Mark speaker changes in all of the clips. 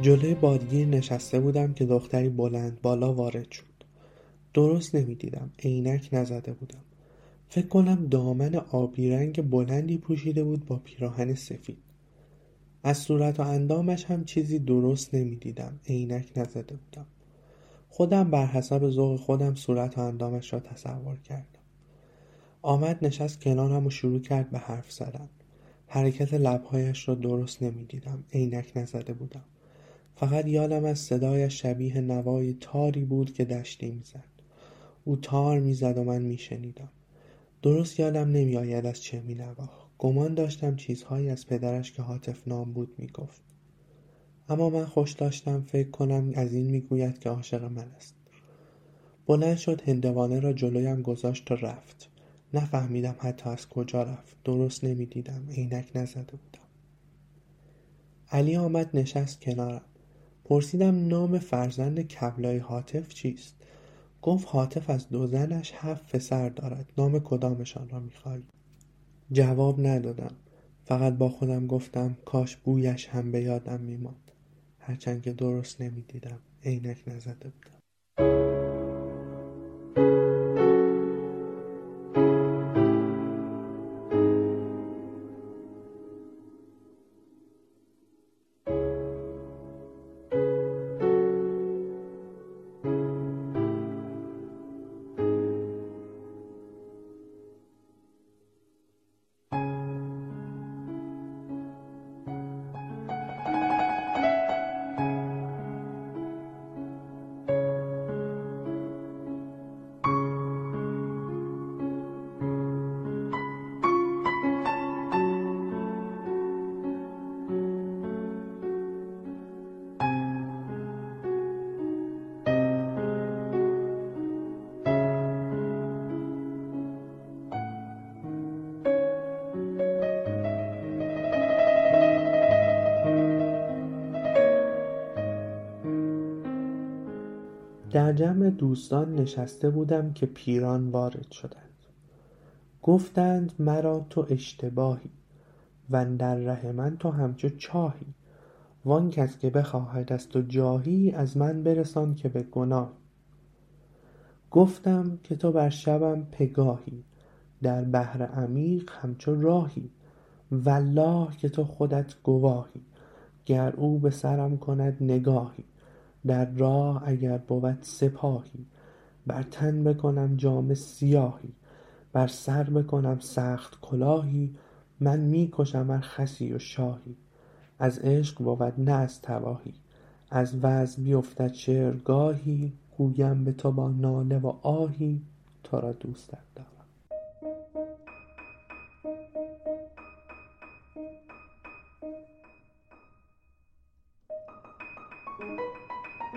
Speaker 1: جلوی بادگیر نشسته بودم که دختری بلند بالا وارد شد. درست نمی‌دیدم. عینک نزده بودم. فکر کنم دامن آبی رنگ بلندی پوشیده بود با پیراهن سفید. از صورت و اندامش هم چیزی درست نمی‌دیدم. عینک نزده بودم. خودم بر حسب ذوق خودم صورت و اندامش را تصور کردم. آمد نشست کنارم و شروع کرد به حرف زدن. حرکت لبهایش را درست نمی‌دیدم. عینک نزده بودم. فقط یادم از صدایش شبیه نوای تاری بود که دشتی می‌زد. او تار می‌زد و من میشنیدم. درست یادم نمیآید از چه مینواخت. گمان داشتم چیزهایی از پدرش که حاطف نام بود می‌گفت. اما من خوش داشتم فکر کنم از این می‌گوید که عاشق من است. بلند شد هندوانه را جلویم گذاشت و رفت. نفهمیدم حتی از کجا رفت. درست نمی‌دیدم. عینک نزده بودم. علی آمد نشست کنارم. پرسیدم نام فرزند کبلای حاطف چیست؟ گفت حاطف از دو زنش هفت پسر دارد. نام کدامشان را می‌خواهی؟ جواب ندادم. فقط با خودم گفتم کاش بویش هم به یادم میماند. هرچند که درست نمی‌دیدم. عینک نزده بودم. در جمع دوستان نشسته بودم که پیران وارد شدند. گفتند مرا تو اشتباهی واندر ره من تو همچو چاهی. وان کس که بخواهد از تو جاهی از من برسان که به گناهی گفتم که تو بر شبم پگاهی در بحر عمیق همچو راهی. والله که تو خودت گواهی گر او به سرم کند نگاهی. در راه اگر بود سپاهی بر تن بکنم جامه سیاهی بر سر بکنم سخت کلاهی من می کشم ار خسی و شاهی. از عشق بود نه از تباهی از وعظ بیفتد شعرگاهی گویم به تو با ناله و آهی تو را دوستت دارم.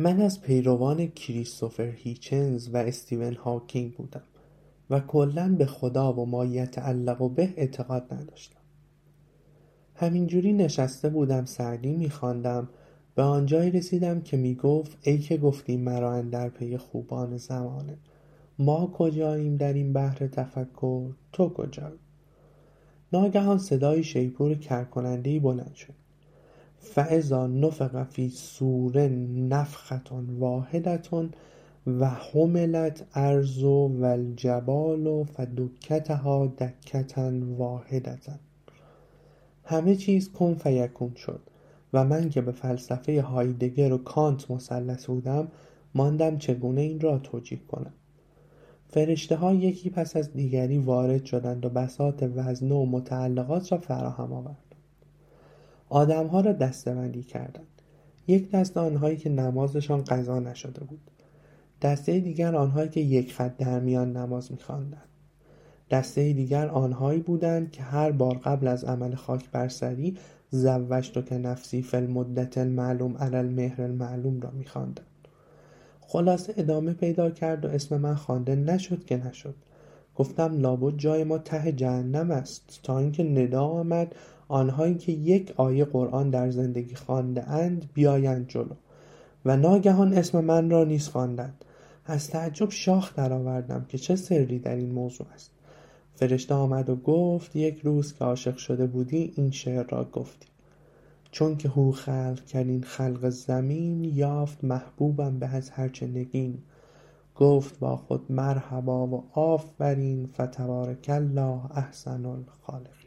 Speaker 1: من از پیروان کریستوفر هیچنز و استیون هاکینگ بودم و کلا به خدا و ما یتعلق به اعتقاد نداشتم. همینجوری نشسته بودم سعدی میخواندم. به آنجایی رسیدم که می‌گفت ای که گفتی مرا اندر پی خوبان زمانه. ما کجاییم در این بحر تفکر؟ تو کجایی؟ ناگهان صدای شیپور کرکنندهای بلند شد. فاذا نفخ فی الصور نفخة واحدة و حملت الارض و الجبال فدکتها دکة واحدة. همه چیز کن فیکون شد و من که به فلسفه هایدگر و کانت مسلط بودم ماندم چگونه این را توجیه کنم. فرشتهها یکی پس از دیگری وارد شدند و بساط وزنه و متعلقات را فراهم آوردند آدمها را دستهبندی کردند. یک دسته آنهایی که نمازشان قضا نشده بود. دسته دیگر آنهایی که یک خط در میان نماز میخواندند. دسته دیگر آنهایی بودند که هر بار قبل از عمل خاک بر سری زوجت که نفسی فی المدت المعلوم علی المهر المعلوم را میخواندند. خلاصه ادامه پیدا کرد و اسم من خوانده نشد که نشد. گفتم لابد جای ما ته جهنم است تا اینکه ندا آمد آنهایی که یک آیه قرآن در زندگی خوانده اند بیایند جلو و ناگهان اسم من را نیز خواندند. از تعجب شاخ درآوردم که چه سری در این موضوع است. فرشته آمد و گفت یک روز که عاشق شده بودی این شعر را گفتی. چون که هو خلق کرد خلق زمین یافت محبوبم به از هرچه نگین. گفت با خود مرحبا و آفرین فتبارک الله احسن الخالقین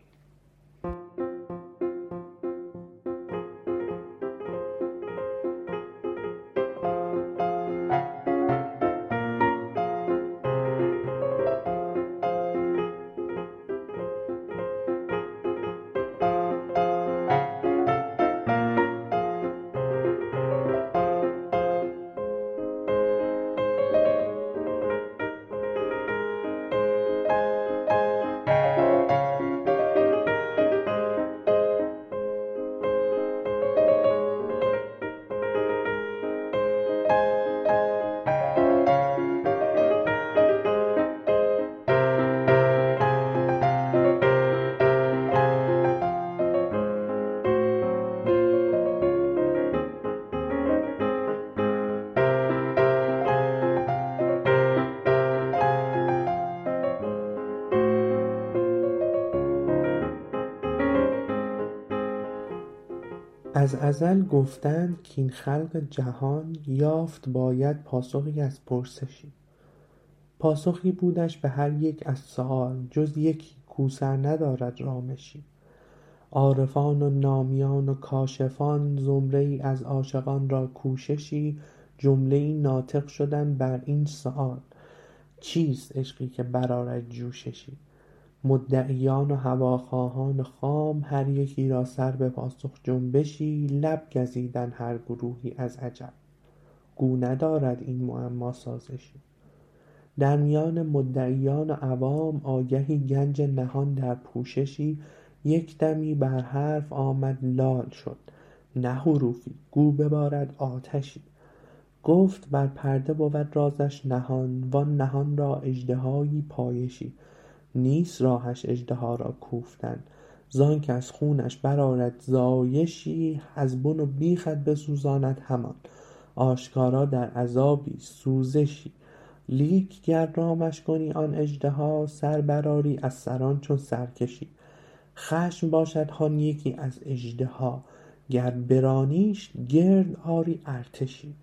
Speaker 1: از ازل گفتند کاین خلق جهان یافت باید پاسخی از پرسشی. پاسخی بودش به هر یک از سؤال جز یکی کاو سر ندارد رامشی. عارفان و نامیان و کاشفان زمره ای از عاشقان را کوششی جمله ای ناطق شدند بر این سؤال. چیست عشقی که برآرد جوششی؟ مدعیان و هواخواهان خام هر یکی را سر به پاسخ جنبشی لب گزیدند هر گروهی از عجب. گو ندارد این معما سازشی در میان مدعیان و عوام آگهی گنج نهان در پوششی یک دمی بر حرف آمد لال شد. نه حروفی گو ببارد آتشی. گفت بر پرده بود رازش نهان وان نهان را اژدهایی پایشی. نیست راهش اژدها را کوفتن. زانک از خونش برآرد زایشی از بن و بیخت بسوزاند همان. آشکارا در عذابی سوزشی. لیک گر رامش کنی آن اژدها سر برآری از سران چون سرکشی. خشم باشد هان یکی از اژدها. گر برانیش گرد آری ارتشی.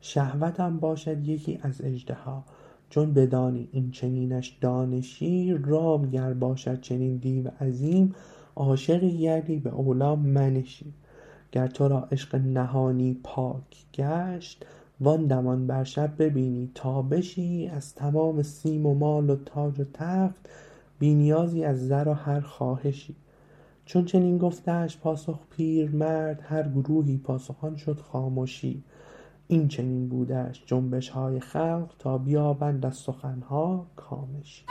Speaker 1: شهوت هم باشد یکی از اژدها. چون بدانی این چنینش دانشی رام گر باشد چنین دیو عظیم عاشقی گردی به اولی منشی گر تو را عشق نهانی پاک گشت وان دمان بر شب ببینی تابشی از تمام سیم و مال و تاج و تخت بی نیازی از زر و هر خواهشی. چون چنین گفتش پاسخ پیرمرد هر گروهی پاسخان شد خامشی این چنین بودش جنبش های خلق تا بیابند از سخن ها کامشی